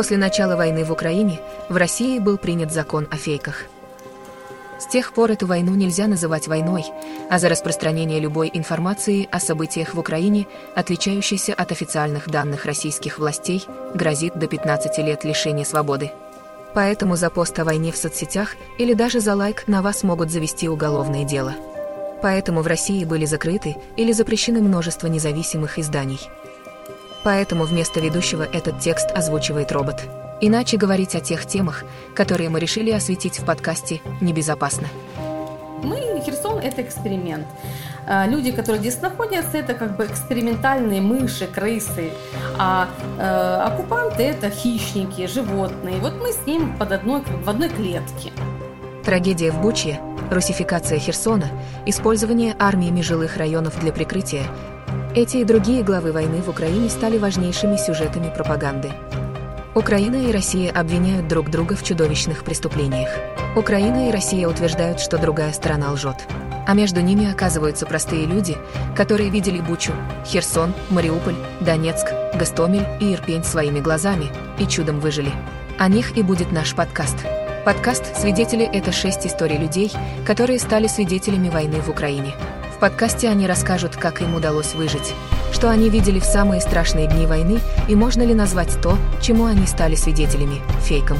После начала войны в Украине в России был принят закон о фейках. С тех пор эту войну нельзя называть войной, а за распространение любой информации о событиях в Украине, отличающейся от официальных данных российских властей, грозит до 15 лет лишения свободы. Поэтому за пост о войне в соцсетях или даже за лайк на вас могут завести уголовное дело. Поэтому в России были закрыты или запрещены множество независимых изданий. Поэтому вместо ведущего этот текст озвучивает робот. Иначе говорить о тех темах, которые мы решили осветить в подкасте, небезопасно. Мы, Херсон, это эксперимент. А, люди, которые здесь находятся, это как бы экспериментальные мыши, крысы. А э, оккупанты это хищники, животные. Вот мы с ним под одной, в одной клетке. Трагедия в Бучье, русификация Херсона, использование армиями жилых районов для прикрытия. Эти и другие главы войны в Украине стали важнейшими сюжетами пропаганды. Украина и Россия обвиняют друг друга в чудовищных преступлениях. Украина и Россия утверждают, что другая сторона лжет. А между ними оказываются простые люди, которые видели Бучу, Херсон, Мариуполь, Донецк, Гастомель и Ирпень своими глазами и чудом выжили. О них и будет наш подкаст. Подкаст «Свидетели» — это шесть историй людей, которые стали свидетелями войны в Украине. Подкасте они расскажут, как им удалось выжить, что они видели в самые страшные дни войны и можно ли назвать то, чему они стали свидетелями, фейком.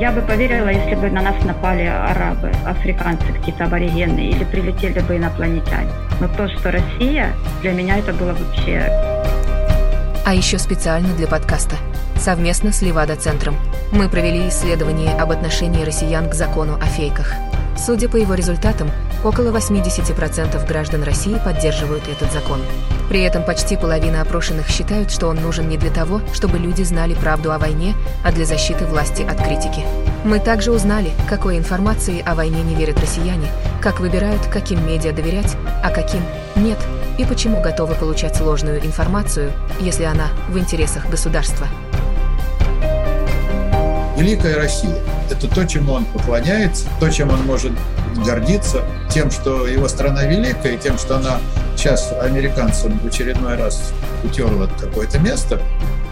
Я бы поверила, если бы на нас напали арабы, африканцы, какие-то аборигены или прилетели бы инопланетяне. Но то, что Россия, для меня это было вообще... А еще специально для подкаста, совместно с Левада-центром, мы провели исследование об отношении россиян к закону о фейках. Судя по его результатам, около 80% граждан России поддерживают этот закон. При этом почти половина опрошенных считают, что он нужен не для того, чтобы люди знали правду о войне, а для защиты власти от критики. Мы также узнали, какой информации о войне не верят россияне, как выбирают, каким медиа доверять, а каким нет, и почему готовы получать ложную информацию, если она в интересах государства. Великая Россия – это то, чему он поклоняется, то, чем он может гордиться, тем, что его страна великая, и тем, что она сейчас американцам в очередной раз утерла какое-то место,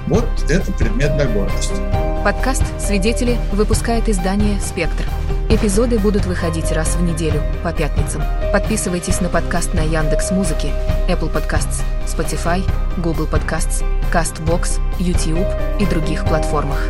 вот это предмет для гордости. Подкаст «Свидетели» выпускает издание «Спектр». Эпизоды будут выходить раз в неделю, по пятницам. Подписывайтесь на подкаст на Яндекс Музыке, Apple Podcasts, Spotify, Google Podcasts, CastBox, YouTube и других платформах.